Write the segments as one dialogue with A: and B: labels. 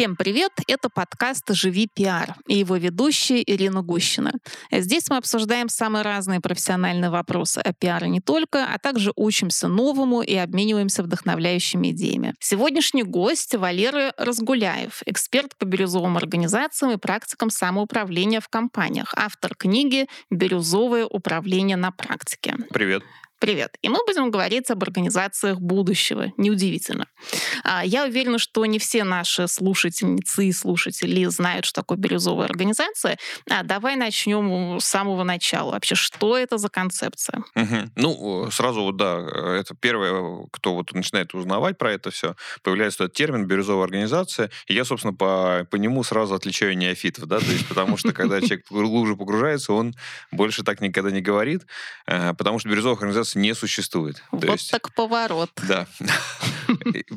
A: Всем привет! Это подкаст «Живи пиар» и его ведущая Ирина Гущина. Здесь мы обсуждаем самые разные профессиональные вопросы о пиаре не только, а также учимся новому и обмениваемся вдохновляющими идеями. Сегодняшний гость Валерий Разгуляев, эксперт по бирюзовым организациям и практикам самоуправления в компаниях, автор книги «Бирюзовое управление на практике».
B: Привет.
A: Привет. И мы будем говорить об организациях будущего. Неудивительно. А, я уверена, что не все наши слушательницы и слушатели знают, что такое бирюзовая организация. А давай начнем с самого начала. Вообще, что это за концепция?
B: Угу. Ну, сразу вот, да, это первое, кто вот начинает узнавать про это все, появляется этот термин «бирюзовая организация», и я, собственно, по, по нему сразу отличаю неофитов, да, то есть потому что, когда человек глубже погружается, он больше так никогда не говорит, э, потому что бирюзовая организация нас не существует.
A: Вот То есть, так поворот.
B: Да.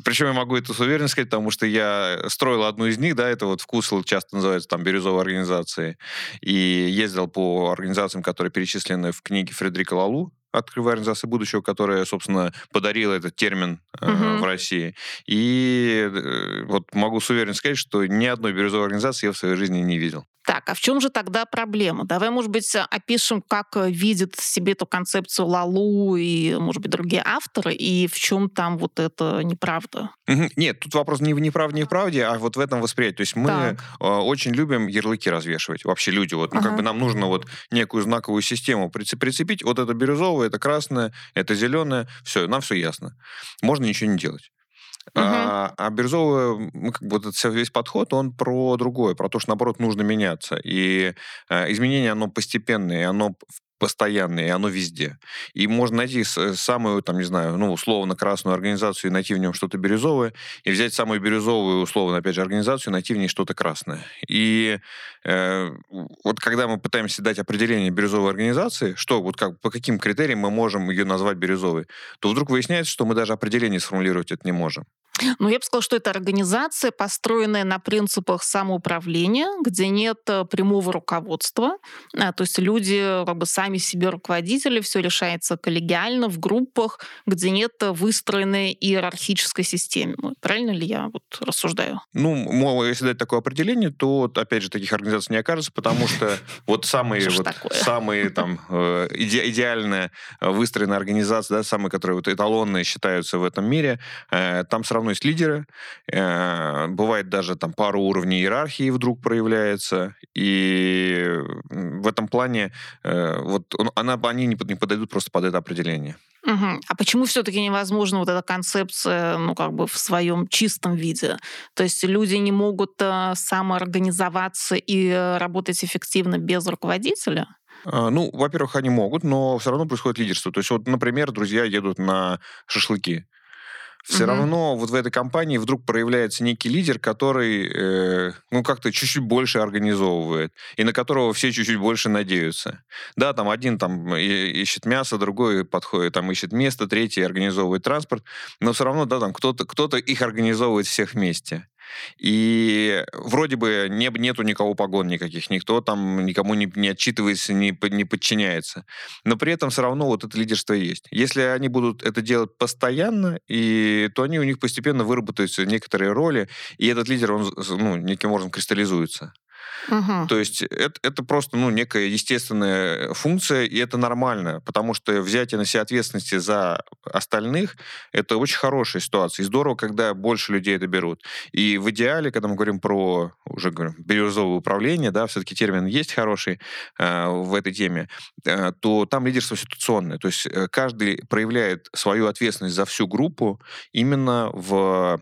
B: Причем я могу это с уверенностью сказать, потому что я строил одну из них, да, это вот вкусл часто называется там бирюзовой организации, и ездил по организациям, которые перечислены в книге Фредерика Лалу, открывая организации будущего, которая, собственно, подарила этот термин э, угу. в России. И э, вот могу с уверенностью сказать, что ни одной бирюзовой организации я в своей жизни не видел.
A: Так, а в чем же тогда проблема? Давай, может быть, опишем, как э, видит себе эту концепцию Лалу и, может быть, другие авторы, и в чем там вот это неправда?
B: Нет, тут вопрос не в неправде, не в правде, а вот в этом восприятии. То есть мы так. Э, очень любим ярлыки развешивать. Вообще люди, вот, ну, ага. как бы нам нужно вот некую знаковую систему прицепить. Вот это бирюзовое, это красное, это зеленое. Все, нам все ясно. Можно ничего не делать. Угу. А, а бирюзовый, ну, как бы этот весь подход, он про другое, про то, что, наоборот, нужно меняться. И э, изменение, оно постепенное, оно постоянное, и оно везде. И можно найти самую, там, не знаю, ну, условно, красную организацию и найти в нем что-то бирюзовое, и взять самую бирюзовую, условно, опять же, организацию и найти в ней что-то красное. И э, вот когда мы пытаемся дать определение бирюзовой организации, что, вот как, по каким критериям мы можем ее назвать бирюзовой, то вдруг выясняется, что мы даже определение сформулировать это не можем.
A: Ну, я бы сказала, что это организация, построенная на принципах самоуправления, где нет э, прямого руководства. А, то есть люди как бы сами себе руководители, все решается коллегиально, в группах, где нет выстроенной иерархической системы. Правильно ли я вот рассуждаю?
B: Ну, если дать такое определение, то, опять же, таких организаций не окажется, потому что вот самые, вот, самые там э, иде, идеальная выстроенная организация, да, самые, которые вот эталонные считаются в этом мире, э, там все равно есть лидеры, э, бывает даже там пару уровней иерархии вдруг проявляется, и в этом плане э, вот она, они не подойдут просто под это определение.
A: Угу. А почему все-таки невозможно вот эта концепция, ну, как бы в своем чистом виде? То есть люди не могут э, самоорганизоваться и работать эффективно без руководителя?
B: А, ну, во-первых, они могут, но все равно происходит лидерство. То есть, вот, например, друзья едут на шашлыки все угу. равно вот в этой компании вдруг проявляется некий лидер, который, э, ну, как-то чуть-чуть больше организовывает, и на которого все чуть-чуть больше надеются. Да, там один там ищет мясо, другой подходит, там ищет место, третий организовывает транспорт, но все равно, да, там кто-то кто их организовывает всех вместе. И вроде бы не, нету никого погон никаких, никто там никому не, не отчитывается, не, не подчиняется. Но при этом все равно вот это лидерство есть. Если они будут это делать постоянно, и, то они у них постепенно выработаются некоторые роли, и этот лидер, он ну, неким образом кристаллизуется. Угу. То есть это, это просто ну, некая естественная функция, и это нормально, потому что взятие на себя ответственности за остальных — это очень хорошая ситуация. И здорово, когда больше людей это берут. И в идеале, когда мы говорим про, уже говорим, бирюзовое управление, да, все-таки термин есть хороший э, в этой теме, э, то там лидерство ситуационное. То есть э, каждый проявляет свою ответственность за всю группу именно в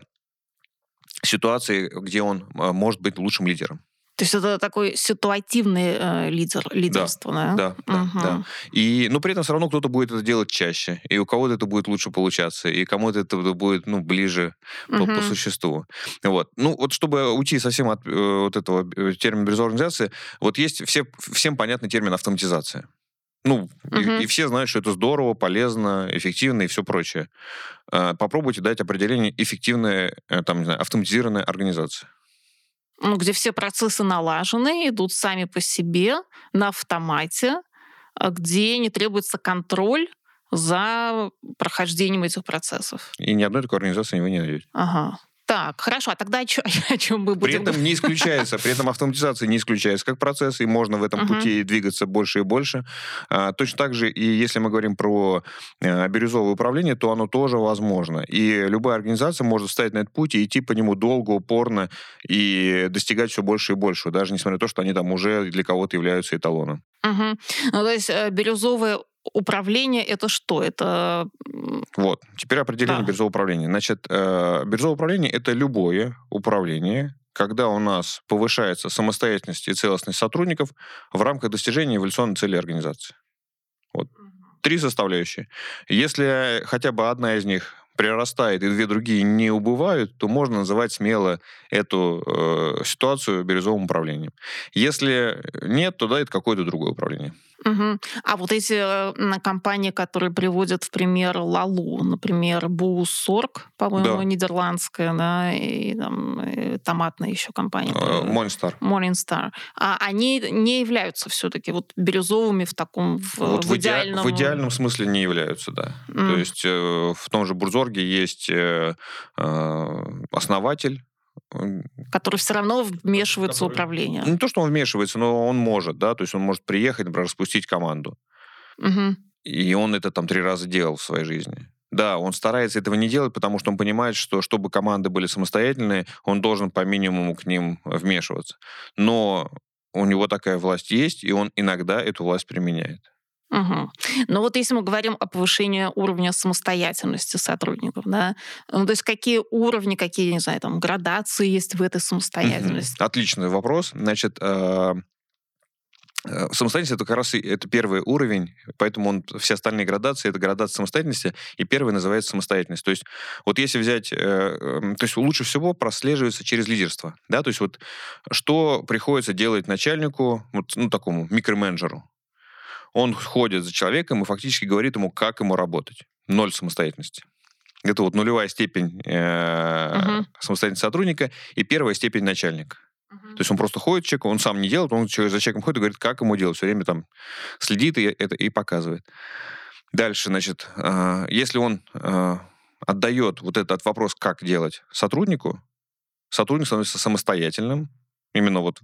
B: ситуации, где он э, может быть лучшим лидером.
A: То есть это такой ситуативный э, лидер, лидерство,
B: да? Да, да, угу. да. И, но при этом все равно кто-то будет это делать чаще, и у кого-то это будет лучше получаться, и кому-то это будет ну, ближе угу. по, по существу. Вот. Ну, вот чтобы уйти совсем от э, вот этого э, термина бирюзовой организации, вот есть все, всем понятный термин автоматизация. Ну, угу. и, и все знают, что это здорово, полезно, эффективно и все прочее. Э, попробуйте дать определение эффективная, э, там, не знаю, автоматизированная организация
A: ну, где все процессы налажены, идут сами по себе, на автомате, а где не требуется контроль за прохождением этих процессов.
B: И ни одной такой организации вы не найдете.
A: Ага. Так, хорошо, а тогда о, чё, о чем мы
B: будем? При этом не исключается, при этом автоматизация не исключается как процесс, и можно в этом uh-huh. пути двигаться больше и больше. А, точно так же, и если мы говорим про а, бирюзовое управление, то оно тоже возможно. И любая организация может встать на этот путь и идти по нему долго, упорно, и достигать все больше и больше, даже несмотря на то, что они там уже для кого-то являются эталоном.
A: Угу. Ну, то есть э, бирюзовое управление это что? Это...
B: Вот, теперь определение да. биржевого управления. Значит, э, биржевое управление это любое управление, когда у нас повышается самостоятельность и целостность сотрудников в рамках достижения эволюционной цели организации. Вот. Три составляющие. Если хотя бы одна из них прирастает и две другие не убывают, то можно называть смело эту э, ситуацию бирюзовым управлением. Если нет, то да, это какое-то другое управление.
A: Угу. А вот эти э, компании, которые приводят в пример Лалу, например, Бусорг, по-моему, да. нидерландская, да, и там и томатная еще компания.
B: Morningstar.
A: Morningstar. А они не являются все-таки вот бирюзовыми в таком в, вот в, в идеальном...
B: В идеальном смысле не являются, да. Mm. То есть э, в том же Бурзорге есть э, э, основатель
A: Который все равно вмешивается который... в управление.
B: Не то, что он вмешивается, но он может, да, то есть он может приехать, например, распустить команду.
A: Угу.
B: И он это там три раза делал в своей жизни. Да, он старается этого не делать, потому что он понимает, что чтобы команды были самостоятельные, он должен по минимуму к ним вмешиваться. Но у него такая власть есть, и он иногда эту власть применяет.
A: Угу. Но вот если мы говорим о повышении уровня самостоятельности сотрудников, да, ну, то есть какие уровни, какие, не знаю, там, градации есть в этой самостоятельности?
B: Угу. Отличный вопрос. Значит, а, э, Самостоятельность это как раз это первый уровень, поэтому он, все остальные градации это градация самостоятельности, и первый называется самостоятельность. То есть вот если взять, э, эм, то есть лучше всего прослеживается через лидерство, да, то есть вот что приходится делать начальнику, вот, ну такому микроменеджеру, он ходит за человеком и фактически говорит ему, как ему работать. Ноль самостоятельности. Это вот нулевая степень э, uh-huh. самостоятельности сотрудника и первая степень начальника. Uh-huh. То есть он просто ходит человек, он сам не делает, он за человеком ходит и говорит, как ему делать. Все время там следит и это и показывает. Дальше, значит, э, если он э, отдает вот этот вопрос, как делать сотруднику, сотрудник становится самостоятельным, именно вот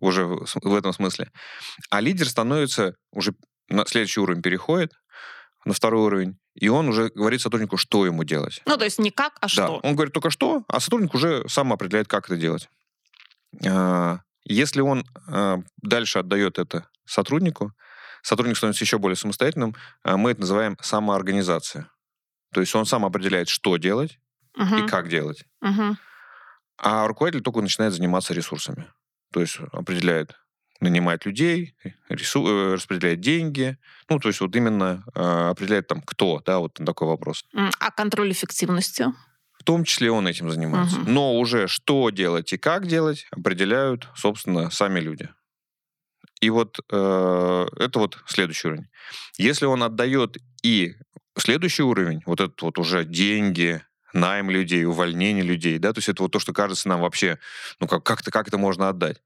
B: уже в этом смысле. А лидер становится уже на следующий уровень переходит, на второй уровень, и он уже говорит сотруднику, что ему делать.
A: Ну, то есть не как, а что.
B: Да, он говорит только что, а сотрудник уже сам определяет, как это делать. А, если он а, дальше отдает это сотруднику, сотрудник становится еще более самостоятельным, а, мы это называем самоорганизация. То есть он сам определяет, что делать угу. и как делать.
A: Угу.
B: А руководитель только начинает заниматься ресурсами. То есть определяет, нанимает людей, рису, э, распределяет деньги. Ну, то есть вот именно э, определяет там кто, да, вот такой вопрос.
A: А контроль эффективности?
B: В том числе он этим занимается. Угу. Но уже что делать и как делать определяют, собственно, сами люди. И вот э, это вот следующий уровень. Если он отдает и следующий уровень, вот этот вот уже деньги, найм людей, увольнение людей, да, то есть это вот то, что кажется нам вообще, ну как, как, -то, как это можно отдать.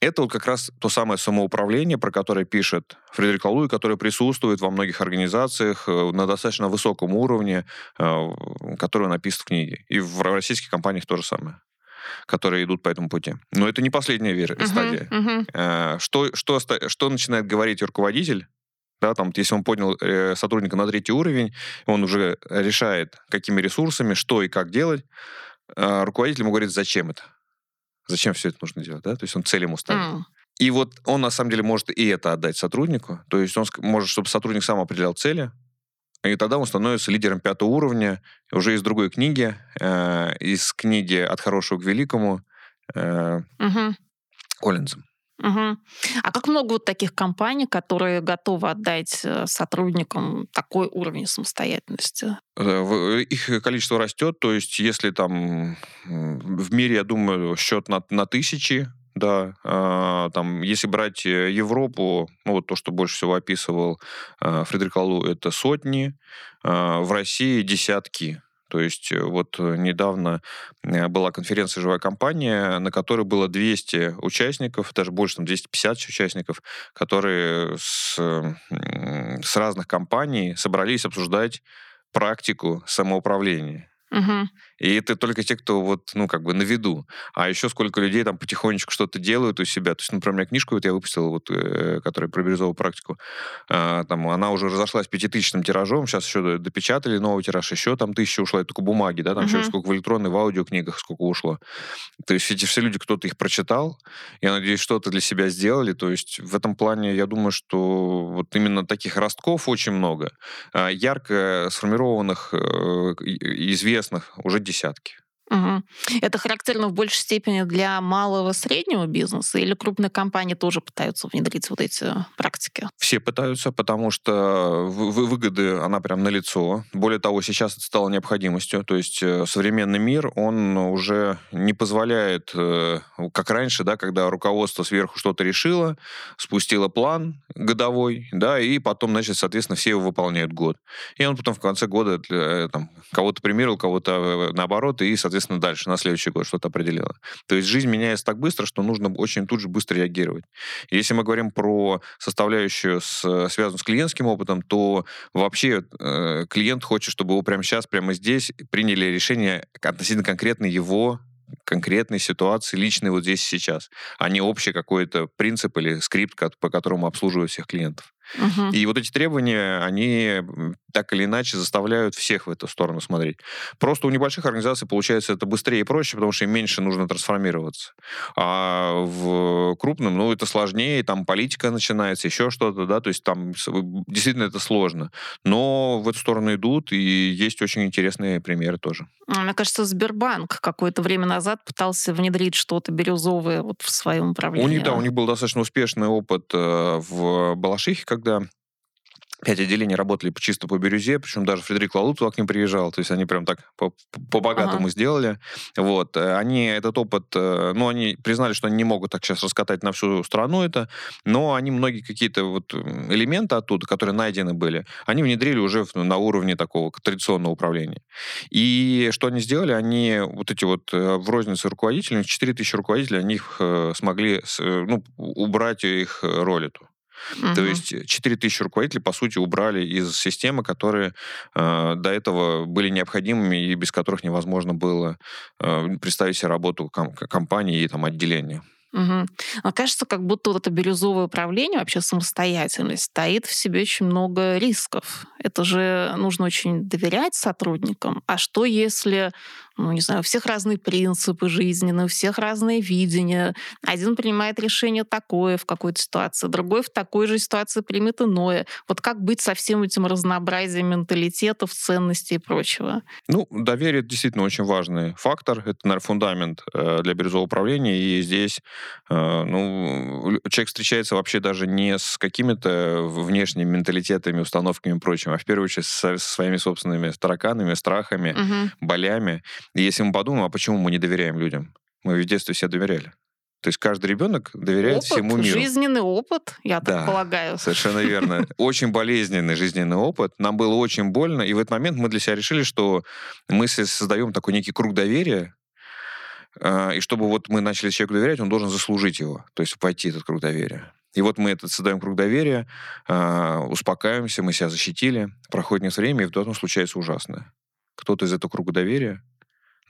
B: Это вот как раз то самое самоуправление, про которое пишет Фредерик Лалуи, которое присутствует во многих организациях э, на достаточно высоком уровне, э, который написан в книге. И в российских компаниях то же самое которые идут по этому пути. Но это не последняя вера, uh-huh, стадия. Uh-huh. Что, что, что начинает говорить руководитель, да, там, если он поднял э, сотрудника на третий уровень, он уже решает, какими ресурсами, что и как делать, э, руководитель ему говорит, зачем это? Зачем все это нужно делать, да? То есть он цель ему ставит. Mm. И вот он, на самом деле, может и это отдать сотруднику. То есть он может, чтобы сотрудник сам определял цели, и тогда он становится лидером пятого уровня. Уже из другой книги, э, из книги «От хорошего к великому» э,
A: угу.
B: Коллинзом.
A: Угу. А как много вот таких компаний, которые готовы отдать э, сотрудникам такой уровень самостоятельности?
B: Э, э, их количество растет, то есть если там в мире, я думаю, счет на, на тысячи, да, э, там, если брать Европу, ну, вот то, что больше всего описывал Фредерик Аллу, это сотни, э, в России десятки. То есть э, вот э, недавно э, была конференция «Живая компания», на которой было 200 участников, даже больше, там 250 участников, которые с, с разных компаний собрались обсуждать практику самоуправления.
A: Угу.
B: И это только те, кто вот, ну, как бы на виду. А еще сколько людей там потихонечку что-то делают у себя. То есть, например, у меня книжку вот я выпустил, вот, э, которая про бирюзовую практику. Э, там она уже разошлась пятитысячным тиражом, сейчас еще допечатали новый тираж, еще там тысяча ушла, это только бумаги, да, там uh-huh. еще сколько в электронной, в аудиокнигах сколько ушло. То есть эти все люди, кто-то их прочитал, я надеюсь, что-то для себя сделали. То есть в этом плане я думаю, что вот именно таких ростков очень много. А, ярко сформированных, э, известных уже десятки.
A: Угу. Это характерно в большей степени для малого среднего бизнеса или крупные компании тоже пытаются внедрить вот эти практики?
B: Все пытаются, потому что выгоды, она прям налицо. Более того, сейчас это стало необходимостью. То есть э, современный мир, он уже не позволяет, э, как раньше, да, когда руководство сверху что-то решило, спустило план годовой, да, и потом, значит, соответственно, все его выполняют год. И он потом в конце года э, там, кого-то примерил, кого-то наоборот, и, соответственно, соответственно, дальше, на следующий год что-то определила. То есть жизнь меняется так быстро, что нужно очень тут же быстро реагировать. Если мы говорим про составляющую, с, связанную с клиентским опытом, то вообще э, клиент хочет, чтобы его прямо сейчас, прямо здесь приняли решение относительно конкретно его конкретной ситуации, личной вот здесь и сейчас, а не общий какой-то принцип или скрипт, по которому обслуживают всех клиентов. Угу. И вот эти требования, они так или иначе заставляют всех в эту сторону смотреть. Просто у небольших организаций получается это быстрее и проще, потому что им меньше нужно трансформироваться. А в крупном, ну, это сложнее, там политика начинается, еще что-то, да, то есть там действительно это сложно. Но в эту сторону идут, и есть очень интересные примеры тоже.
A: Мне кажется, Сбербанк какое-то время назад пытался внедрить что-то бирюзовое вот в своем управлении.
B: У них, да, у них был достаточно успешный опыт э, в Балашихе, когда пять отделений работали чисто по бирюзе, причем даже Фредерик Лалут туда к ним приезжал, то есть они прям так по-богатому ага. сделали. Вот. Э, они этот опыт, э, ну, они признали, что они не могут так сейчас раскатать на всю страну это, но они многие какие-то вот элементы оттуда, которые найдены были, они внедрили уже на уровне такого традиционного управления. И что они сделали? Они вот эти вот э, в рознице руководителей, 4 тысячи руководителей, они их смогли ну, убрать их роль эту. Угу. То есть 4000 руководителей, по сути, убрали из системы, которые э, до этого были необходимыми и без которых невозможно было э, представить себе работу ком- компании и там, отделения.
A: Угу. Но кажется, как будто вот это бирюзовое управление, вообще самостоятельность, стоит в себе очень много рисков. Это же нужно очень доверять сотрудникам. А что если ну, не знаю, у всех разные принципы жизненные, у всех разные видения. Один принимает решение такое в какой-то ситуации, другой в такой же ситуации примет иное. Вот как быть со всем этим разнообразием менталитетов, ценностей и прочего?
B: Ну, доверие действительно очень важный фактор. Это, наверное, фундамент э, для бирюзового управления. И здесь э, ну, человек встречается вообще даже не с какими-то внешними менталитетами, установками и прочим, а в первую очередь со, со своими собственными тараканами, страхами, угу. болями. И если мы подумаем, а почему мы не доверяем людям? Мы в детстве все доверяли. То есть каждый ребенок доверяет
A: опыт,
B: всему миру.
A: Жизненный опыт, я
B: да,
A: так полагаю.
B: Совершенно верно. Очень болезненный жизненный опыт. Нам было очень больно, и в этот момент мы для себя решили, что мы создаем такой некий круг доверия, а, и чтобы вот мы начали человеку доверять, он должен заслужить его, то есть войти этот круг доверия. И вот мы этот создаем круг доверия, а, успокаиваемся, мы себя защитили, проходит несколько время, и в этом случается ужасное. Кто-то из этого круга доверия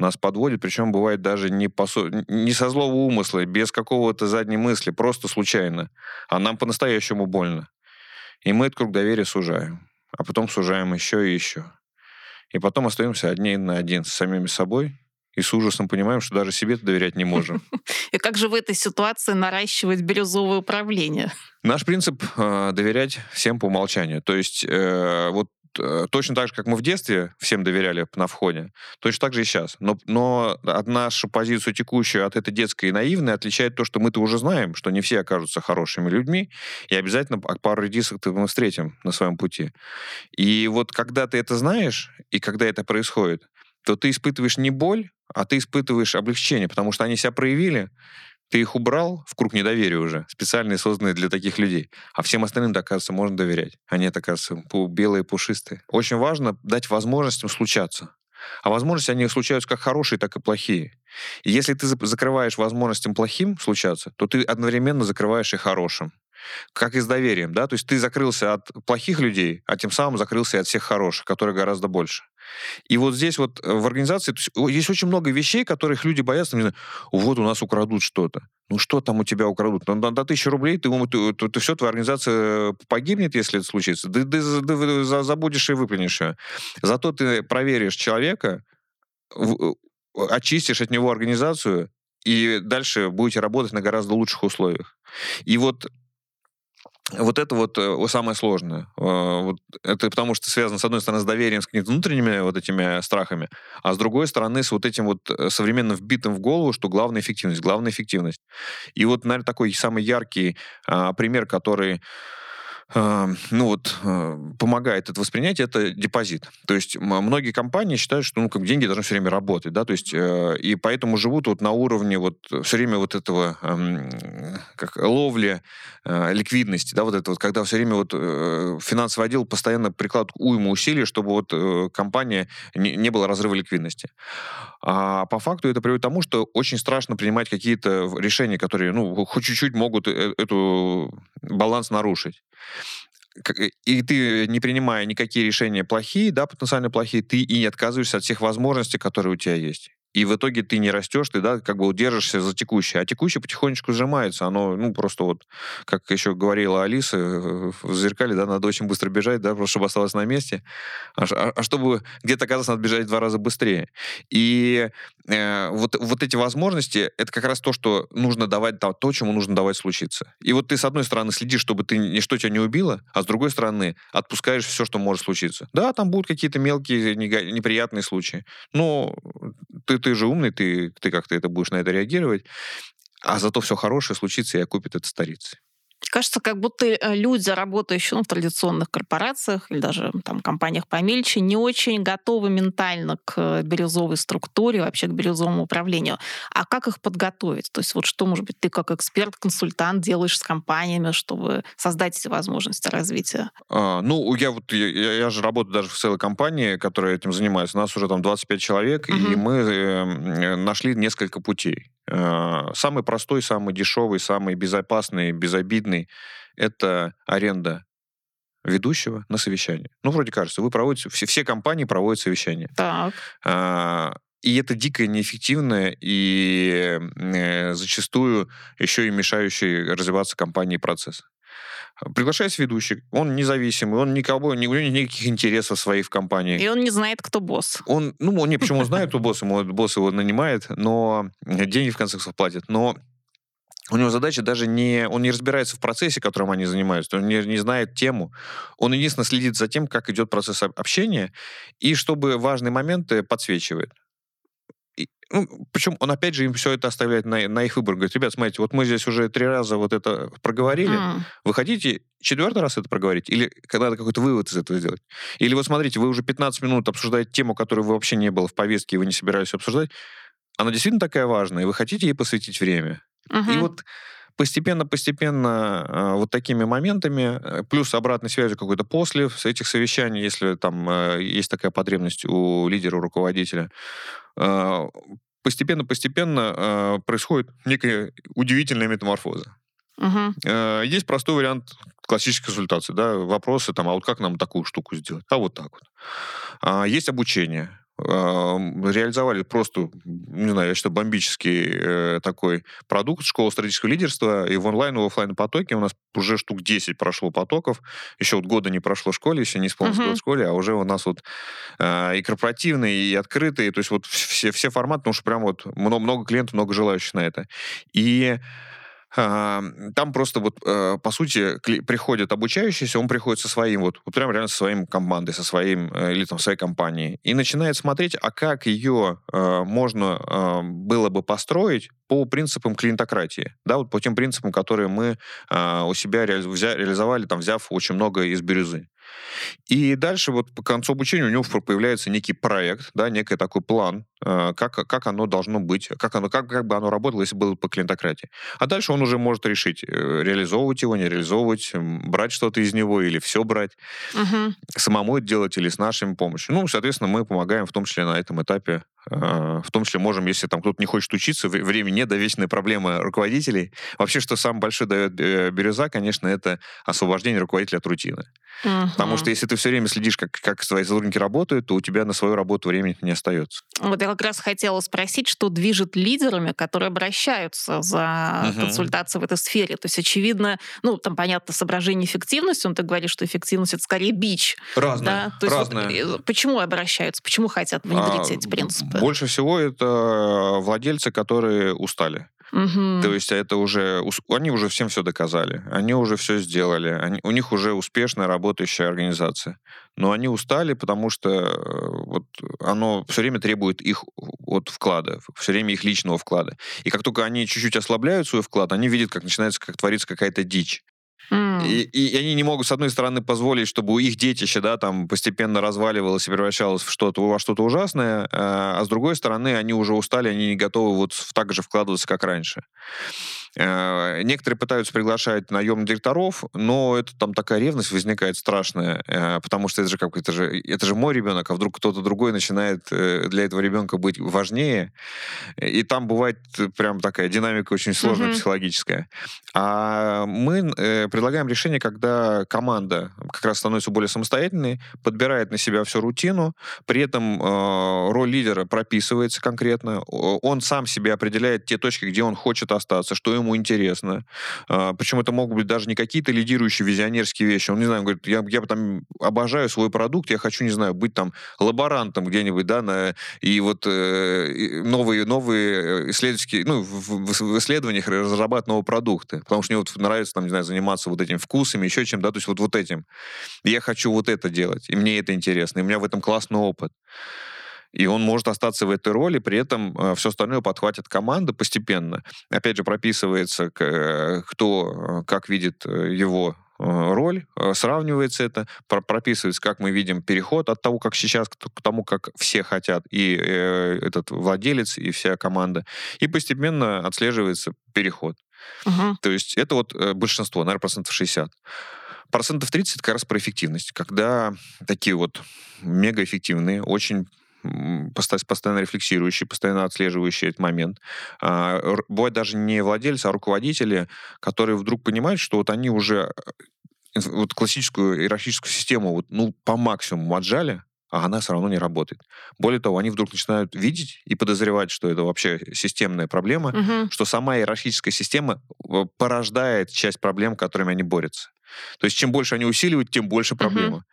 B: нас подводит, причем бывает даже не, по, не со злого умысла, без какого-то задней мысли, просто случайно. А нам по-настоящему больно. И мы этот круг доверия сужаем. А потом сужаем еще и еще. И потом остаемся одни на один с самими собой, и с ужасом понимаем, что даже себе доверять не можем.
A: И как же в этой ситуации наращивать бирюзовое управление?
B: Наш принцип э, доверять всем по умолчанию. То есть э, вот точно так же, как мы в детстве всем доверяли на входе, точно так же и сейчас. Но, но от нашу позицию текущую от этой детской и наивной отличает то, что мы-то уже знаем, что не все окажутся хорошими людьми, и обязательно пару редисок мы встретим на своем пути. И вот когда ты это знаешь, и когда это происходит, то ты испытываешь не боль, а ты испытываешь облегчение, потому что они себя проявили, ты их убрал в круг недоверия уже, специально созданные для таких людей. А всем остальным, оказывается, можно доверять. Они, оказывается, белые, пушистые. Очень важно дать возможность им случаться. А возможности, они случаются как хорошие, так и плохие. И если ты закрываешь возможность им плохим случаться, то ты одновременно закрываешь и хорошим. Как и с доверием, да? То есть ты закрылся от плохих людей, а тем самым закрылся и от всех хороших, которые гораздо больше. И вот здесь вот в организации есть, есть очень много вещей, которых люди боятся. Не знаю, вот у нас украдут что-то. Ну что там у тебя украдут? Ну, на, на тысячу рублей ты, ты, ты, ты все, твоя организация погибнет, если это случится. Ты, ты, ты, ты забудешь и выплюнешь ее. Зато ты проверишь человека, очистишь от него организацию, и дальше будете работать на гораздо лучших условиях. И вот вот это вот э, самое сложное. Э, вот это потому что связано, с одной стороны, с доверием, с какими-то внутренними вот этими страхами, а с другой стороны, с вот этим вот э, современно вбитым в голову, что главная эффективность, главная эффективность. И вот, наверное, такой самый яркий а, пример, который ну вот, э, помогает это воспринять, это депозит. То есть многие компании считают, что ну, как деньги должны все время работать, да, то есть э, и поэтому живут вот на уровне вот все время вот этого как ловли э, ликвидности, да, вот это вот, когда все время вот финансовый отдел постоянно прикладывает уйму усилий, чтобы вот компания не, не было разрыва ликвидности. А по факту это приводит к тому, что очень страшно принимать какие-то решения, которые, ну, хоть чуть-чуть могут эту баланс нарушить и ты, не принимая никакие решения плохие, да, потенциально плохие, ты и не отказываешься от всех возможностей, которые у тебя есть и в итоге ты не растешь, ты, да, как бы удержишься за текущее. А текущее потихонечку сжимается. Оно, ну, просто вот, как еще говорила Алиса э, в «Зеркале», да, надо очень быстро бежать, да, просто чтобы осталось на месте. А, а, а чтобы где-то оказаться, надо бежать в два раза быстрее. И э, вот, вот эти возможности, это как раз то, что нужно давать, то, то, чему нужно давать случиться. И вот ты, с одной стороны, следишь, чтобы ты ничто тебя не убило, а с другой стороны, отпускаешь все, что может случиться. Да, там будут какие-то мелкие неприятные случаи, но ты ты же умный, ты, ты как-то это будешь на это реагировать, а зато все хорошее случится и окупит это старицы.
A: Кажется, как будто э, люди, работающие ну, в традиционных корпорациях или даже там компаниях помельче, не очень готовы ментально к бирюзовой структуре, вообще к бирюзовому управлению. А как их подготовить? То есть вот что, может быть, ты как эксперт, консультант делаешь с компаниями, чтобы создать эти возможности развития?
B: А, ну, я вот я, я же работаю даже в целой компании, которая этим занимается. У нас уже там 25 человек, угу. и мы э, нашли несколько путей. Э, самый простой, самый дешевый, самый безопасный, безобидный – это аренда ведущего на совещание. Ну, вроде кажется, вы проводите, все, все компании проводят совещание.
A: Так.
B: А, и это дико неэффективно и э, зачастую еще и мешающий развиваться компании процесс. Приглашается ведущий, он независимый, он никого, не, у него никаких интересов своих в компании.
A: И он не знает, кто босс.
B: Он, ну, он не почему знает, кто босс, ему босс его нанимает, но деньги в конце концов платит. Но у него задача даже не... Он не разбирается в процессе, которым они занимаются, он не, не знает тему. Он единственно следит за тем, как идет процесс общения, и чтобы важные моменты подсвечивает ну, причем он опять же им все это оставляет на, на их выбор. Говорит, ребят, смотрите, вот мы здесь уже три раза вот это проговорили, mm. вы хотите четвертый раз это проговорить? Или когда надо какой-то вывод из этого сделать? Или вот смотрите, вы уже 15 минут обсуждаете тему, которую вы вообще не было в повестке, и вы не собирались обсуждать. Она действительно такая важная, и вы хотите ей посвятить время. Uh-huh. И вот постепенно-постепенно э, вот такими моментами, э, плюс обратной связью какой-то после с этих совещаний, если там э, есть такая потребность у лидера, у руководителя, постепенно-постепенно происходит некая удивительная метаморфоза.
A: Угу.
B: Есть простой вариант классической консультации, да, вопросы там, а вот как нам такую штуку сделать? А вот так вот. А есть обучение реализовали просто, не знаю, я считаю, бомбический э, такой продукт школа стратегического лидерства, и в онлайн, и в офлайн потоке у нас уже штук 10 прошло потоков, еще вот года не прошло в школе, еще не исполнился uh-huh. год в школе, а уже у нас вот э, и корпоративные, и открытые, то есть вот все, все форматы, потому что прям вот много, много клиентов, много желающих на это. И там просто вот, э, по сути, приходит обучающийся, он приходит со своим, вот, вот прям реально со своим командой, со своим, э, или там, своей компанией, и начинает смотреть, а как ее э, можно было бы построить по принципам клиентократии, да, вот по тем принципам, которые мы у себя реализовали, там, взяв очень много из бирюзы. И дальше вот по концу обучения у него появляется некий проект, да, некий такой план, э, как, как оно должно быть, как, оно, как, как бы оно работало, если было по клиентократии. А дальше он уже может решить, э, реализовывать его, не реализовывать, брать что-то из него или все брать, угу. самому это делать или с нашей помощью. Ну, соответственно, мы помогаем в том числе на этом этапе в том числе можем, если там кто-то не хочет учиться, времени нет, да, вечная проблема руководителей. Вообще, что самое большое дает э, бирюза, конечно, это освобождение руководителя от рутины. Uh-huh. Потому что если ты все время следишь, как, как твои сотрудники работают, то у тебя на свою работу времени не остается.
A: Вот я как раз хотела спросить, что движет лидерами, которые обращаются за uh-huh. консультацией в этой сфере. То есть, очевидно, ну, там, понятно, соображение эффективности, он так говорит, что эффективность — это скорее бич.
B: Разное.
A: Да? То есть, разное. Вот, почему обращаются, почему хотят внедрить а, эти принципы?
B: Больше всего это владельцы, которые устали. Угу. То есть это уже они уже всем все доказали, они уже все сделали, они, у них уже успешная работающая организация, но они устали, потому что э, вот оно все время требует их от вклада, все время их личного вклада. И как только они чуть-чуть ослабляют свой вклад, они видят, как начинается, как творится какая-то дичь. И, и они не могут, с одной стороны, позволить, чтобы у их детище, да, там постепенно разваливалось и превращалось в что-то, во что-то ужасное, а, а с другой стороны, они уже устали, они не готовы вот так же вкладываться, как раньше. Э, некоторые пытаются приглашать наемных директоров, но это там такая ревность возникает страшная, э, потому что это же как это же это же мой ребенок, а вдруг кто-то другой начинает э, для этого ребенка быть важнее, и там бывает прям такая динамика очень сложная mm-hmm. психологическая. А мы предлагаем решение, когда команда как раз становится более самостоятельной, подбирает на себя всю рутину, при этом роль лидера прописывается конкретно, он сам себе определяет те точки, где он хочет остаться, что ему интересно. А, причем это могут быть даже не какие-то лидирующие визионерские вещи. Он, не знаю, говорит, я, я там обожаю свой продукт, я хочу, не знаю, быть там лаборантом где-нибудь, да, на, и вот э, новые, новые исследовательские, ну, в, в исследованиях разрабатывать новые продукты, потому что мне вот нравится, там, не знаю, заниматься вот этим вкусами, еще чем, да, то есть вот, вот этим. Я хочу вот это делать, и мне это интересно, и у меня в этом классный опыт и он может остаться в этой роли, при этом э, все остальное подхватит команда постепенно. Опять же, прописывается, э, кто э, как видит его роль, сравнивается это, прописывается, как мы видим переход от того, как сейчас, к тому, как все хотят, и этот владелец, и вся команда, и постепенно отслеживается переход. Угу. То есть это вот большинство, наверное, процентов 60. Процентов 30 это как раз про эффективность, когда такие вот мегаэффективные, очень постоянно рефлексирующие, постоянно отслеживающие этот момент. А, бывает даже не владельцы, а руководители, которые вдруг понимают, что вот они уже э, вот классическую иерархическую систему вот, ну, по максимуму отжали, а она все равно не работает. Более того, они вдруг начинают видеть и подозревать, что это вообще системная проблема, угу. что сама иерархическая система э, порождает часть проблем, которыми они борются. То есть чем больше они усиливают, тем больше проблема. Угу.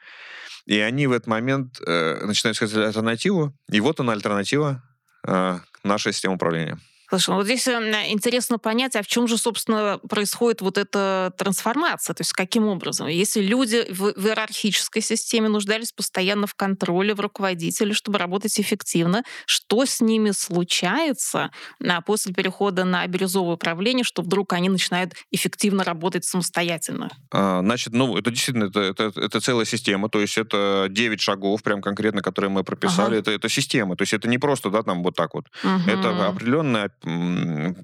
B: И они в этот момент э, начинают искать альтернативу, и вот она альтернатива, э, наша система управления.
A: Слушай, ну вот здесь эм, интересно понять, а в чем же, собственно, происходит вот эта трансформация, то есть каким образом? Если люди в, в иерархической системе нуждались постоянно в контроле, в руководителе, чтобы работать эффективно, что с ними случается а, после перехода на бирюзовое управление, что вдруг они начинают эффективно работать самостоятельно?
B: А, значит, ну, это действительно, это, это, это целая система, то есть это 9 шагов, прям конкретно, которые мы прописали, ага. это, это система, то есть это не просто, да, там вот так вот, угу. это определенная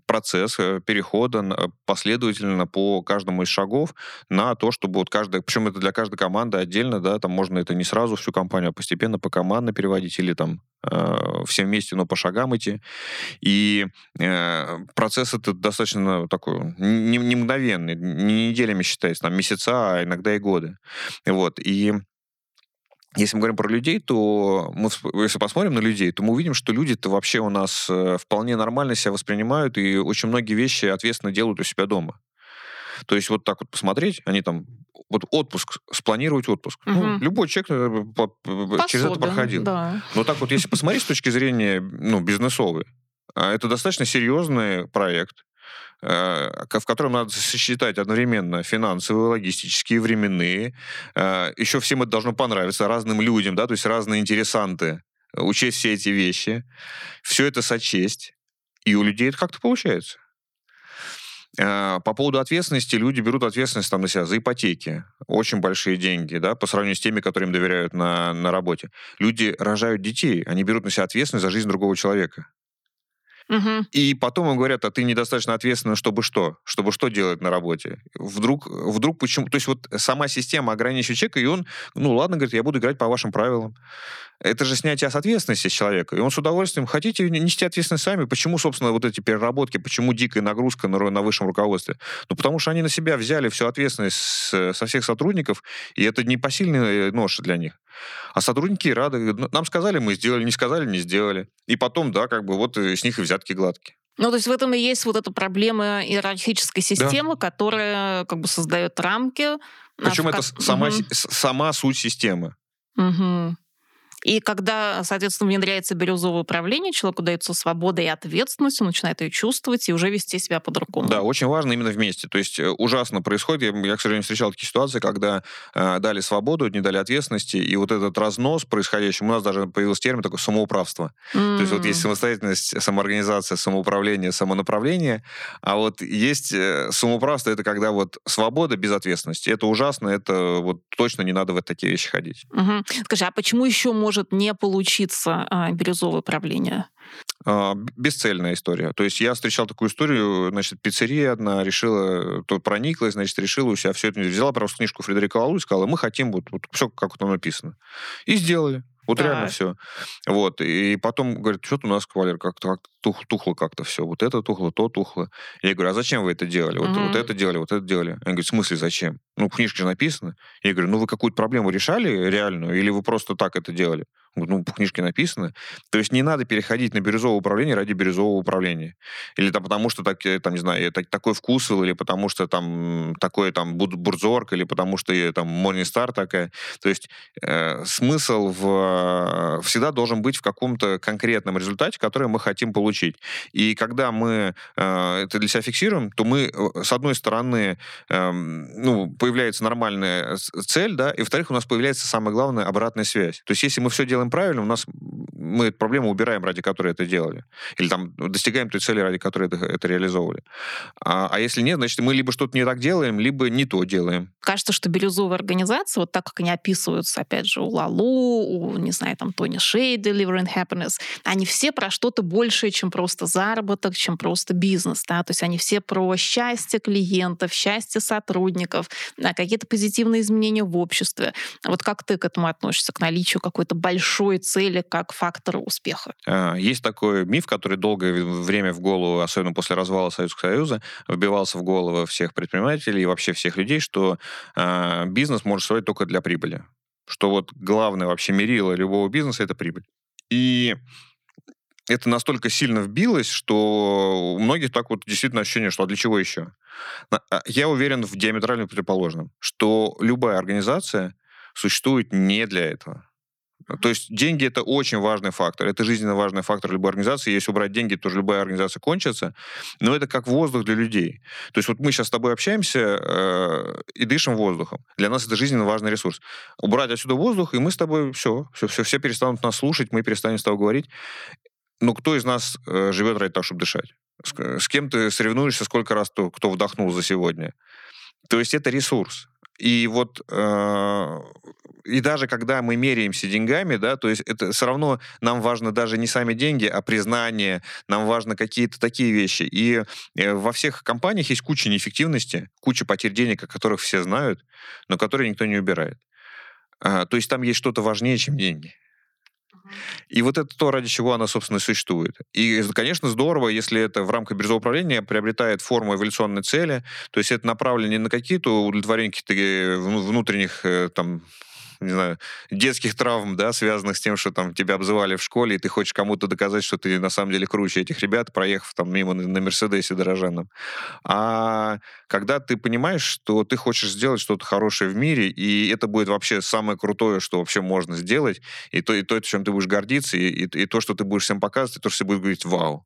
B: процесс э, перехода последовательно по каждому из шагов на то, чтобы вот каждая, причем это для каждой команды отдельно, да, там можно это не сразу всю компанию, а постепенно по командно переводить или там э, все вместе, но по шагам идти. И э, процесс это достаточно такой не, не мгновенный, не неделями считается, там месяца, а иногда и годы. Вот. И если мы говорим про людей, то мы, если посмотрим на людей, то мы увидим, что люди-то вообще у нас э, вполне нормально себя воспринимают и очень многие вещи ответственно делают у себя дома. То есть вот так вот посмотреть, они там вот отпуск, спланировать отпуск. Угу. Ну, любой человек э, по, по, через это проходил. Да. Но так вот, если посмотреть с точки зрения ну, бизнесовой, а, это достаточно серьезный проект, в котором надо сосчитать одновременно финансовые, логистические, временные. Э, Еще всем это должно понравиться разным людям, да, то есть разные интересанты, учесть все эти вещи, все это сочесть, и у людей это как-то получается. Э, по поводу ответственности, люди берут ответственность там на себя за ипотеки. очень большие деньги, да, по сравнению с теми, которые им доверяют на, на работе. Люди рожают детей, они берут на себя ответственность за жизнь другого человека.
A: Угу.
B: И потом им говорят, а ты недостаточно ответственный, чтобы что? Чтобы что делать на работе? Вдруг, вдруг почему? То есть вот сама система ограничивает человека, и он, ну ладно, говорит, я буду играть по вашим правилам. Это же снятие с ответственности человека. И он с удовольствием, хотите нести ответственность сами, почему, собственно, вот эти переработки, почему дикая нагрузка на, на высшем руководстве? Ну, потому что они на себя взяли всю ответственность со всех сотрудников, и это непосильный нож для них. А сотрудники рады. «Ну, нам сказали, мы сделали, не сказали, не сделали. И потом, да, как бы вот э, с них и взятки гладкие.
A: Ну, то есть в этом и есть вот эта проблема иерархической системы, да. которая как бы создает рамки.
B: Причем это сама, угу. сама суть системы.
A: Угу. И когда, соответственно, внедряется бирюзовое управление, человеку дается свобода и ответственность, он начинает ее чувствовать и уже вести себя по-другому.
B: Да, очень важно именно вместе. То есть э, ужасно происходит, я, я к сожалению, встречал такие ситуации, когда э, дали свободу, не дали ответственности, и вот этот разнос происходящий, у нас даже появился термин такой самоуправство. Mm-hmm. То есть вот есть самостоятельность, самоорганизация, самоуправление, самонаправление, а вот есть э, самоуправство, это когда вот свобода без ответственности. Это ужасно, это вот точно не надо в такие вещи ходить.
A: Угу. Скажи, а почему еще можно может не получиться а, бирюзовое правление?
B: А, бесцельная история. То есть я встречал такую историю, значит, пиццерия одна решила, то прониклась, значит, решила у себя все это, взяла просто книжку Фредерика Лалу и сказала, мы хотим вот, вот все, как там написано. И сделали. Вот так. реально все. Вот. И потом говорит, что-то у нас, кавалер, как-то как тух, тухло как-то все. Вот это тухло, то тухло. Я говорю, а зачем вы это делали? Вот, mm-hmm. вот это делали, вот это делали. Они говорят, в смысле зачем? Ну, в книжке же написано. Я говорю, ну вы какую-то проблему решали реальную, или вы просто так это делали? Ну, по книжке написано. То есть не надо переходить на бирюзовое управление ради бирюзового управления. Или там потому что, так, э, там, не знаю, это, такой вкус, или потому что там такой там бурзорг, или потому что там Morningstar такая. То есть э, смысл в, всегда должен быть в каком-то конкретном результате, который мы хотим получить. И когда мы э, это для себя фиксируем, то мы, э, с одной стороны, э, ну, появляется нормальная цель, да, и, во-вторых, у нас появляется, самое главное, обратная связь. То есть если мы все делаем делаем правильно, у нас мы эту проблему убираем, ради которой это делали. Или там достигаем той цели, ради которой это, это реализовывали. А, а если нет, значит, мы либо что-то не так делаем, либо не то делаем.
A: Кажется, что бирюзовые организации, вот так как они описываются, опять же, у Лалу, у, не знаю, там, Тони Шей, Delivering Happiness, они все про что-то большее, чем просто заработок, чем просто бизнес, да, то есть они все про счастье клиентов, счастье сотрудников, какие-то позитивные изменения в обществе. Вот как ты к этому относишься, к наличию какой-то большой цели как фактора успеха?
B: А, есть такой миф, который долгое время в голову, особенно после развала Советского Союза, вбивался в голову всех предпринимателей и вообще всех людей, что э, бизнес может строить только для прибыли. Что вот главное вообще мерило любого бизнеса — это прибыль. И это настолько сильно вбилось, что у многих так вот действительно ощущение, что а для чего еще? А, я уверен в диаметрально противоположном, что любая организация существует не для этого. То есть деньги это очень важный фактор. Это жизненно важный фактор любой организации. Если убрать деньги, то любая организация кончится. Но это как воздух для людей. То есть вот мы сейчас с тобой общаемся э, и дышим воздухом. Для нас это жизненно важный ресурс. Убрать отсюда воздух, и мы с тобой все, все, все, все перестанут нас слушать, мы перестанем с тобой говорить. Но кто из нас э, живет ради того, чтобы дышать? С, с кем ты соревнуешься, сколько раз кто, кто вдохнул за сегодня? То есть это ресурс. И вот э, и даже когда мы меряемся деньгами, да, то есть это все равно нам важно даже не сами деньги, а признание, нам важно какие-то такие вещи. И э, во всех компаниях есть куча неэффективности, куча потерь денег, о которых все знают, но которые никто не убирает. А, то есть там есть что-то важнее, чем деньги. И вот это то, ради чего она, собственно, существует. И, конечно, здорово, если это в рамках биржевого управления приобретает форму эволюционной цели, то есть это направлено не на какие-то удовлетворения каких-то э, внутренних э, там не знаю, детских травм, да, связанных с тем, что там тебя обзывали в школе, и ты хочешь кому-то доказать, что ты на самом деле круче этих ребят, проехав там мимо на Мерседесе дорожанном. А когда ты понимаешь, что ты хочешь сделать что-то хорошее в мире, и это будет вообще самое крутое, что вообще можно сделать, и то, и то чем ты будешь гордиться, и, и, и то, что ты будешь всем показывать, и то, что все будут говорить «Вау».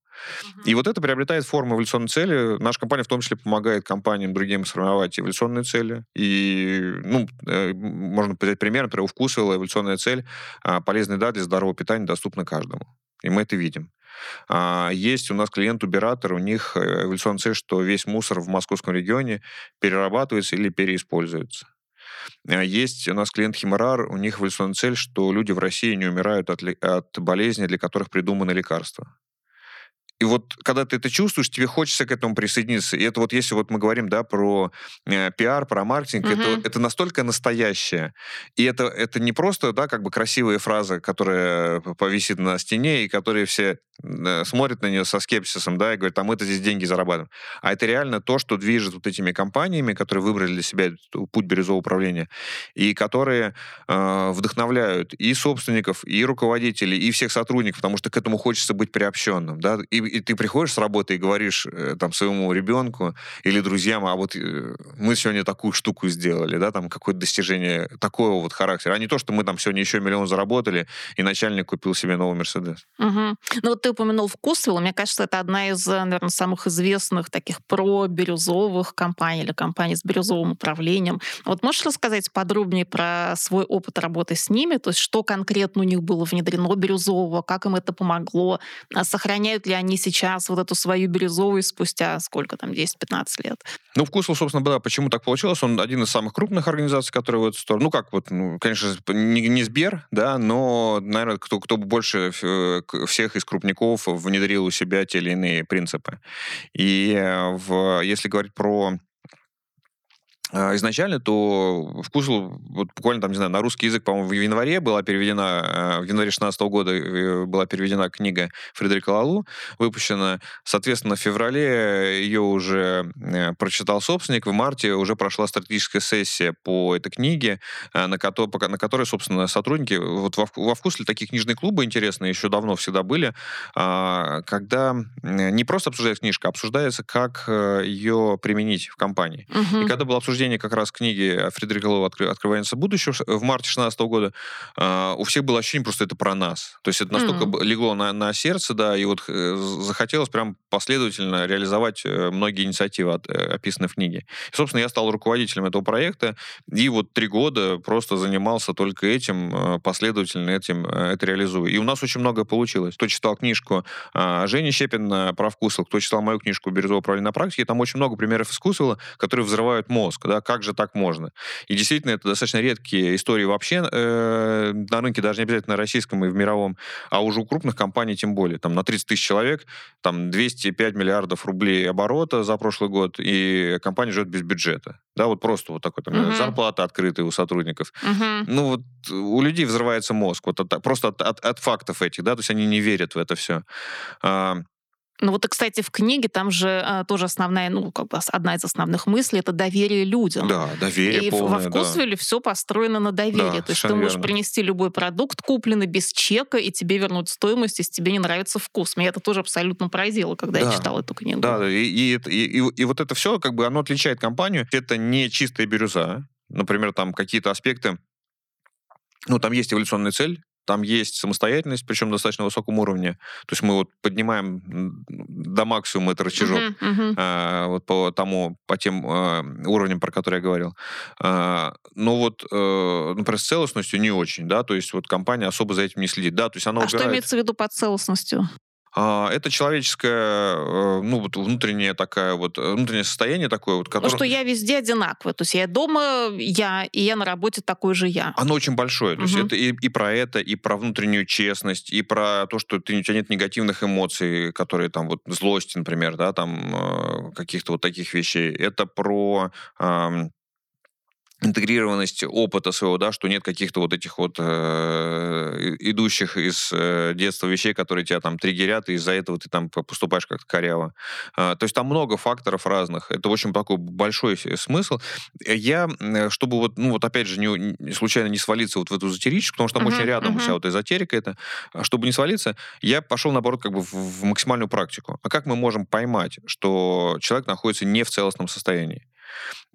B: И вот это приобретает форму эволюционной цели. Наша компания в том числе помогает компаниям другим сформировать эволюционные цели. И, ну, э, можно взять пример, например, у Вкусвилла эволюционная цель а, полезная еда для здорового питания доступна каждому. И мы это видим. А, есть у нас клиент-убиратор, у них э, эволюционная цель, что весь мусор в московском регионе перерабатывается или переиспользуется. э, есть у нас клиент Химерар, у них эволюционная цель, что люди в России не умирают от, от болезней, для которых придуманы лекарства. И вот когда ты это чувствуешь, тебе хочется к этому присоединиться. И это вот если вот мы говорим, да, про э, пиар, про маркетинг, угу. это, это настолько настоящее. И это, это не просто, да, как бы красивая фраза, которая повисит на стене, и которые все э, смотрят на нее со скепсисом, да, и говорят, а мы-то здесь деньги зарабатываем. А это реально то, что движет вот этими компаниями, которые выбрали для себя путь бирюзового управления, и которые э, вдохновляют и собственников, и руководителей, и всех сотрудников, потому что к этому хочется быть приобщенным, да, и и ты приходишь с работы и говоришь э, там своему ребенку или друзьям, а вот э, мы сегодня такую штуку сделали, да, там какое-то достижение такого вот характера, а не то, что мы там сегодня еще миллион заработали, и начальник купил себе новый Мерседес.
A: Угу. Ну вот ты упомянул вкусвилл, мне кажется, это одна из, наверное, самых известных таких про-бирюзовых компаний или компаний с бирюзовым управлением. Вот можешь рассказать подробнее про свой опыт работы с ними, то есть что конкретно у них было внедрено бирюзового, как им это помогло, а сохраняют ли они сейчас вот эту свою бирюзовую спустя сколько там, 10-15 лет?
B: Ну, вкусвилл, собственно, да, почему так получилось? Он один из самых крупных организаций, которые в эту сторону, ну, как вот, ну, конечно, не, не Сбер, да, но, наверное, кто, кто больше э, всех из крупников внедрил у себя те или иные принципы. И э, в, если говорить про изначально, то вкус вот буквально там, не знаю, на русский язык, по-моему, в январе была переведена, а, в январе 16 года э, была переведена книга Фредерика Лалу, выпущена. Соответственно, в феврале ее уже э, прочитал собственник, в марте уже прошла стратегическая сессия по этой книге, а, на, которой, на которой собственно, сотрудники, вот во, во вкусе такие книжные клубы интересные еще давно всегда были, когда не просто обсуждается книжка, а обсуждается, как э, ее применить в компании. Угу. И когда было обсуждение обсуждение как раз книги Фредерика Лова «Открывается будущего» в марте 2016 года, э, у всех было ощущение, просто это про нас. То есть это настолько mm. легло на, на сердце, да, и вот э, захотелось прям последовательно реализовать э, многие инициативы, от, э, описанные в книге. И, собственно, я стал руководителем этого проекта, и вот три года просто занимался только этим, последовательно этим это реализую. И у нас очень много получилось. Кто читал книжку э, Жени Щепина про вкусвилл, кто читал мою книжку «Бирюзовое управление на практике», там очень много примеров искусства, которые взрывают мозг да, как же так можно? И действительно, это достаточно редкие истории вообще э, на рынке, даже не обязательно российском и в мировом, а уже у крупных компаний тем более. Там на 30 тысяч человек, там 205 миллиардов рублей оборота за прошлый год, и компания живет без бюджета. Да, вот просто вот такой, там, угу. зарплата открытая у сотрудников. Угу. Ну вот у людей взрывается мозг, вот от, просто от, от, от фактов этих, да, то есть они не верят в это все. А,
A: ну вот, кстати, в книге там же а, тоже основная, ну, как бы одна из основных мыслей это доверие людям.
B: Да, доверие
A: И
B: полное,
A: во вкусвилле да. все построено на доверии. Да, То есть ты можешь верно. принести любой продукт, купленный без чека, и тебе вернут стоимость, если тебе не нравится вкус. Меня это тоже абсолютно поразило, когда да. я читал эту книгу.
B: Да, и, и, и, и, и вот это все, как бы, оно отличает компанию. Это не чистая бирюза. Например, там какие-то аспекты ну, там есть эволюционная цель, там есть самостоятельность, причем достаточно высоком уровне. То есть мы вот поднимаем до максимума этот рычажок uh-huh, uh-huh. А, вот по тому, по тем а, уровням, про которые я говорил. А, но вот, а, например, с целостностью не очень, да, то есть вот компания особо за этим не следит, да, то есть она
A: а
B: убирает...
A: что имеется в виду под целостностью?
B: А, это человеческое, э, ну, вот внутреннее такое вот, э, внутреннее состояние такое вот,
A: которое... Ну, что я везде одинаковый. То есть я дома я, и я на работе такой же я.
B: Оно очень большое. То угу. есть это и, и про это, и про внутреннюю честность, и про то, что ты, у тебя нет негативных эмоций, которые там вот злости, например, да, там э, каких-то вот таких вещей. Это про интегрированность опыта своего, да, что нет каких-то вот этих вот э, идущих из э, детства вещей, которые тебя там триггерят, и из-за этого ты там поступаешь как-то коряво. Э, то есть там много факторов разных. Это очень такой большой смысл. Я, чтобы вот, ну вот опять же, не, случайно не свалиться вот в эту эзотерическую, потому что там uh-huh, очень рядом uh-huh. вся вот эзотерика это, а чтобы не свалиться, я пошел, наоборот, как бы в, в максимальную практику. А как мы можем поймать, что человек находится не в целостном состоянии?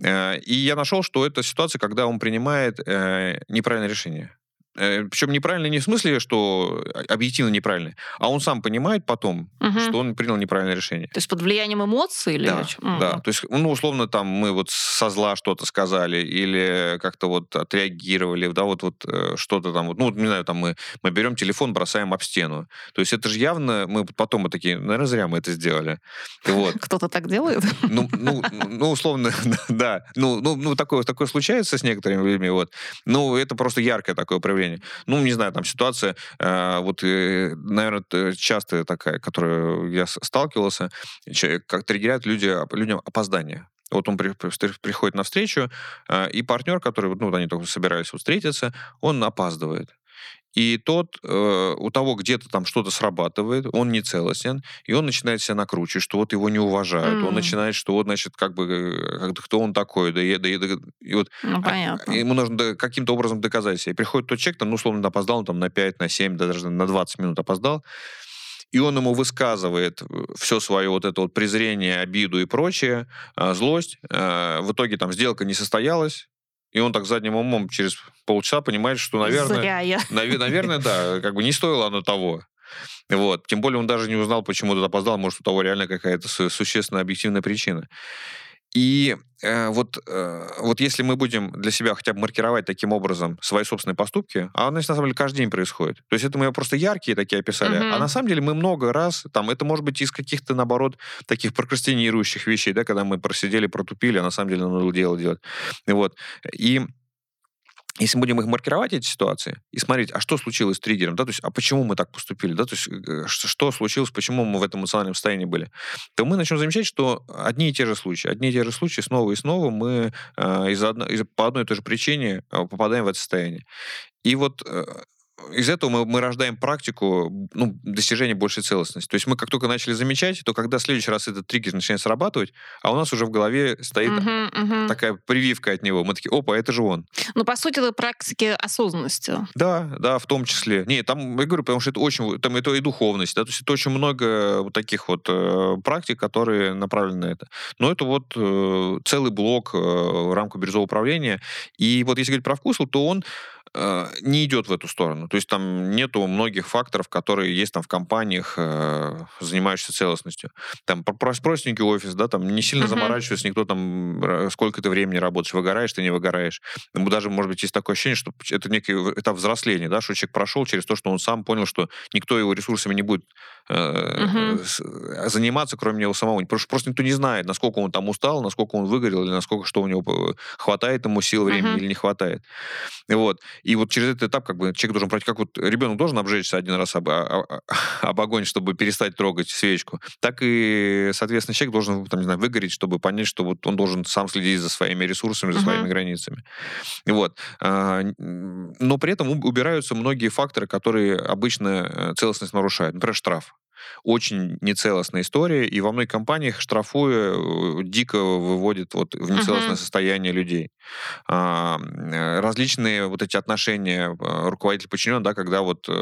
B: Э, и я нашел, что это ситуация, когда он принимает э, неправильное решение. Э, Причем неправильно не в смысле, что объективно неправильно, а он сам понимает потом,
A: Мгм.
B: что он принял неправильное решение.
A: То есть под влиянием эмоций или
B: Да,
A: чём?
B: да. То есть, ну, условно, там мы вот со зла что-то сказали или как-то вот отреагировали, да, вот, вот э, что-то там, ну, вот, не знаю, там мы, мы берем телефон, бросаем об стену. То есть это же явно, мы потом мы такие, наверное, зря мы это сделали. Вот.
A: Кто-то так делает?
B: Ну, ну, ну, условно, да. Ну, ну, ну такое, такое случается с некоторыми людьми, вот. Ну, это просто яркое такое проявление. Ну, не знаю, там ситуация, э, вот, э, наверное, частая такая, которую я сталкивался, как триггерят люди, людям опоздание. Вот он при- при- приходит на встречу, э, и партнер, который, ну, они только собирались встретиться, он опаздывает. И тот, э, у того где-то там что-то срабатывает, он не целостен, и он начинает себя накручивать, что вот его не уважают. Он
A: М.
B: начинает, что вот, значит, как бы, э, как- кто он такой, да, да, да, и вот
A: Ну,
B: а-
A: понятно.
B: ему нужно каким-то образом доказать себе. И приходит тот человек, там, ну, условно, опоздал, он там на 5, на 7, да, даже на 20 минут опоздал, и он ему высказывает все свое вот это вот презрение, обиду и прочее, а, злость. А, В итоге там сделка не состоялась, и он так задним умом через полчаса понимает, что, наверное,
A: Зря я.
B: Наве- Наверное, да, как бы не стоило оно того. Вот. Тем более он даже не узнал, почему тот опоздал. Может, у того реально какая-то су- существенная объективная причина. И э, вот, э, вот если мы будем для себя хотя бы маркировать таким образом свои собственные поступки, а оно на самом деле каждый день происходит. То есть это мы просто яркие такие описали,
A: Мгм.
B: а на самом деле мы много раз, там, это может быть из каких-то, наоборот, таких прокрастинирующих вещей, да, когда мы просидели, протупили, а на самом деле надо было дело делать. Вот. И если мы будем их маркировать, эти ситуации, и смотреть, а что случилось с триггером, да, то есть, а почему мы так поступили, да, то есть, э, что, случилось, почему мы в этом эмоциональном состоянии были, то мы начнем замечать, что одни и те же случаи, одни и те же случаи снова и снова мы э, из одно, из, по одной и той же причине э, попадаем в это состояние. И вот э, из этого мы, мы рождаем практику ну, достижения большей целостности. То есть мы как только начали замечать, то когда в следующий раз этот триггер начинает срабатывать, а у нас уже в голове стоит
A: Мгм, мгм.
B: такая прививка от него. Мы такие, опа, это же он.
A: Ну, по сути, это практики осознанности.
B: Да, да, в том числе. Не, там, я говорю, потому что это очень, там это и духовность, да, то есть это очень много вот таких вот э, практик, которые направлены на это. Но это вот э, целый блок э, в рамках бирюзового управления. И вот если говорить про вкус, то он не идет в эту сторону. То есть там нету многих факторов, которые есть там в компаниях, э, занимающихся целостностью. Там про- про- простенький офис, да, там не сильно
A: Мгм.
B: заморачивается никто там, сколько ты времени работаешь, выгораешь ты, не выгораешь. Даже, может быть, есть такое ощущение, что это некий этап взросления, да, что человек прошел через то, что он сам понял, что никто его ресурсами не будет э, заниматься, кроме него самого. Потому что просто никто не знает, насколько он там устал, насколько он выгорел, или насколько что у него хватает ему сил, времени
A: Мгм.
B: или не хватает. Вот. И вот через этот этап как бы человек должен пройти, как вот ребенок должен обжечься один раз об, о- о- об огонь, чтобы перестать трогать свечку, так и, соответственно, человек должен, там, не знаю, выгореть, чтобы понять, что вот он должен сам следить за своими ресурсами, за
A: Мгм.
B: своими границами. Вот. А, Но при этом уб- убираются многие факторы, которые обычно э, целостность нарушают. Например, штраф очень нецелостная история, и во многих компаниях штрафуя э, дико выводит вот в нецелостное
A: Мгм.
B: состояние людей. А, э, различные вот эти отношения э, руководитель подчинен, да, когда вот э,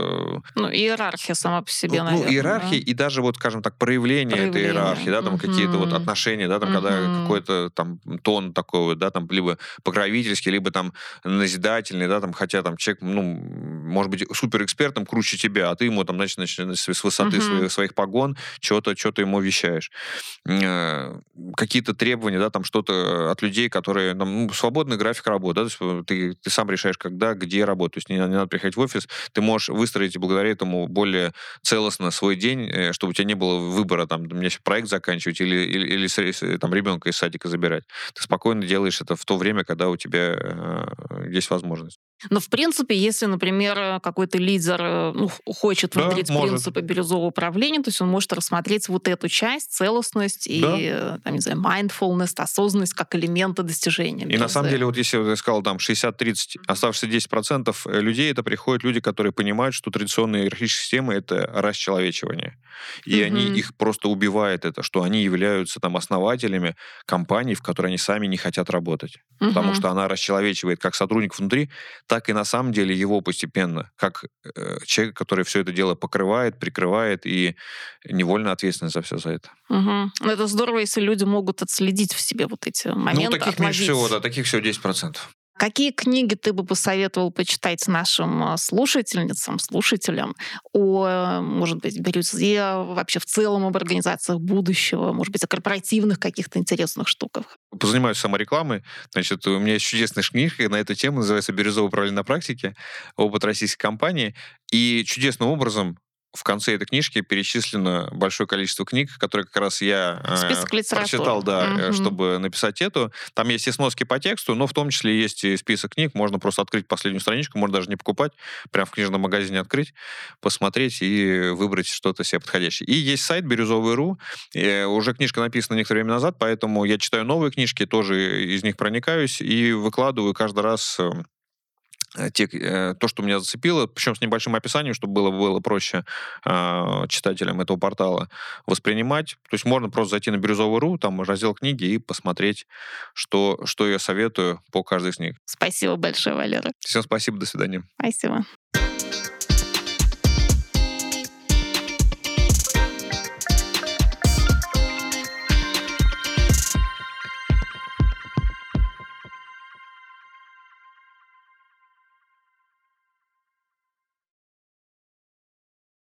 A: Ну, иерархия сама по себе,
B: ну, ну,
A: наверное.
B: иерархии и даже вот, скажем так, проявление, этой
A: Проявление.
B: иерархии, да, там какие-то вот отношения, да, там когда
A: Мгм.
B: какой-то там тон такой вот, да, там либо покровительский, либо там назидательный, да, там, хотя там человек, ну, может быть, суперэкспертом круче тебя, а ты ему там, значит, начи- с высоты
A: Мгм.
B: своих, своих погон что-то что ему вещаешь. Э, Какие-то требования, да, там что-то от людей, которые, там, ну, свободный график работы, да, то есть э, ты, ты сам решаешь, когда, где работать, то есть не, не надо приходить в офис, ты можешь выстроить благодаря этому более целостно свой день, э, чтобы у тебя не было выбора, там, мне сейчас проект заканчивать или, или, или с- там, ребенка из садика забирать. Ты спокойно делаешь это в то время, когда у тебя э, есть возможность.
A: Но, в принципе, если, например, э, какой-то лидер э, ну, хочет
B: Да,
A: внедрить
B: может.
A: принципы бирюзового управления, то есть он может рассмотреть вот эту часть, целостность и,
B: Да.
A: э, там, не знаю, mindfulness, осознанность как элементы достижения.
B: И на самом деле, вот если я сказал, там 60-30, оставшиеся 10% людей, это приходят люди, которые понимают, что традиционные иерархические системы — это расчеловечивание. И они
A: Мгм.
B: их просто убивает это, что они являются там основателями компаний, в которой они сами не хотят работать. Потому
A: Мгм.
B: что она расчеловечивает как сотрудник внутри, так и на самом деле его постепенно, как э, человек, который все это дело покрывает, прикрывает и невольно ответственен за все за это.
A: Мгм. Ну, это здорово, если люди могут отследить в себе вот эти моменты.
B: ну, таких меньше
A: отловить.
B: всего, да, таких всего 10%.
A: Какие книги ты бы посоветовал почитать нашим а, слушательницам, слушателям о, может быть, бирюзе, вообще в целом об организациях будущего, может быть, о корпоративных каких-то интересных штуках?
B: Позанимаюсь саморекламой. Значит, у меня есть чудесная книга на эту тему, называется «Бирюзовое управление на практике. Опыт российской компании». И чудесным образом в конце этой книжки перечислено большое количество книг, которые как раз я
A: э,
B: прочитал, да, угу. чтобы написать эту. Там есть и сноски по тексту, но в том числе есть и список книг. Можно просто открыть последнюю страничку, можно даже не покупать, прям в книжном магазине открыть, посмотреть и выбрать что-то себе подходящее. И есть сайт Бирюзовый.ру. Э, уже книжка написана некоторое время назад, поэтому я читаю новые книжки, тоже из них проникаюсь и выкладываю каждый раз эм, те, э, то, что меня зацепило, причем с небольшим описанием, чтобы было, было проще э, читателям этого портала воспринимать. То есть можно просто зайти на Бирюзовый.ру, там раздел книги и посмотреть, что, что я советую по каждой из них.
A: Спасибо большое, Валера.
B: Всем спасибо, до свидания.
A: Спасибо.